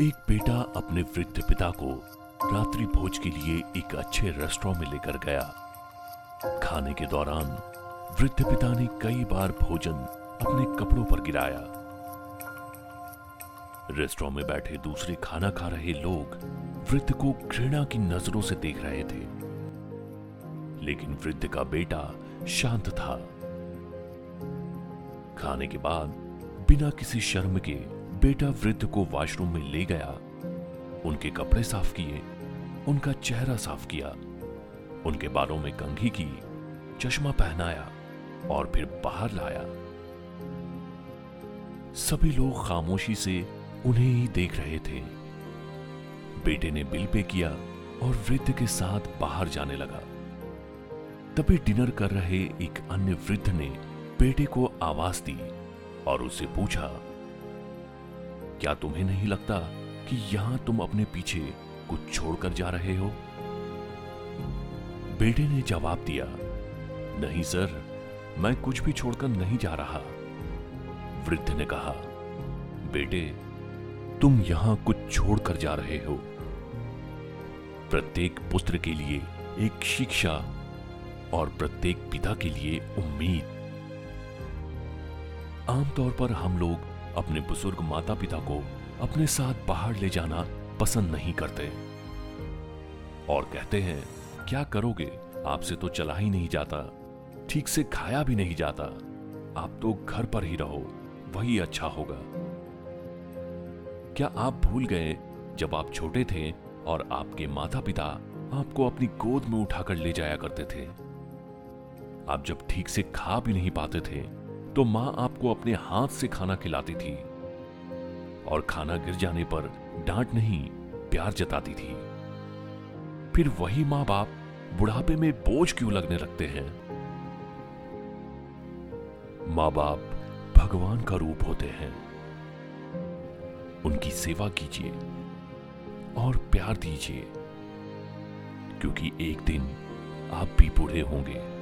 एक बेटा अपने वृद्ध पिता को रात्रि भोज के लिए एक अच्छे रेस्टोरेंट में लेकर गया। खाने के दौरान वृद्ध पिता ने कई बार भोजन अपने कपड़ों पर गिराया। रेस्टोरेंट में बैठे दूसरे खाना खा रहे लोग वृद्ध को घृणा की नज़रों से देख रहे थे। लेकिन वृद्ध का बेटा शांत था। खाने के बाद बिना किसी शर्म के बेटा वृद्ध को वॉशरूम में ले गया। उनके कपड़े साफ़ किए, उनका चेहरा साफ़ किया, उनके बालों में कंघी की, चश्मा पहनाया और फिर बाहर लाया। सभी लोग खामोशी से उन्हें ही देख रहे थे। बेटे ने बिल पे किया और वृद्ध के साथ बाहर जाने लगा। तभी डिनर कर रहे एक अन्य वृद्ध ने बेटे को आवाज़ दी और उससे पूछा क्या तुम्हें नहीं लगता कि यहाँ तुम अपने पीछे कुछ छोड़कर जा रहे हो? बेटे ने जवाब दिया, नहीं सर, मैं कुछ भी छोड़कर नहीं जा रहा। वृद्ध ने कहा, बेटे, तुम यहाँ कुछ छोड़कर जा रहे हो। प्रत्येक पुत्र के लिए एक शिक्षा और प्रत्येक पिता के लिए उम्मीद। आमतौर पर हम लोग अपने बुज़ुर्ग माता पिता को अपने साथ बाहर ले जाना पसंद नहीं करते। और कहते हैं, क्या करोगे? आपसे तो चला ही नहीं जाता। ठीक से खाया भी नहीं जाता। आप तो घर पर ही रहो। वही अच्छा होगा। क्या आप भूल गए? जब आप छोटे थे और आपके माता पिता आपको अपनी गोद में उठाकर ले जाया करते थे। आप जब ठीक से खा भी नहीं पाते थे तो माँ आपको अपने हाथ से खाना खिलाती थी और खाना गिर जाने पर डांट नहीं, प्यार जताती थी। फिर वही माँ बाप बुढ़ापे में बोझ क्यों लगने लगते हैं? माँ बाप भगवान का रूप होते हैं। उनकी सेवा कीजिए और प्यार दीजिए, क्योंकि एक दिन आप भी बूढ़े होंगे।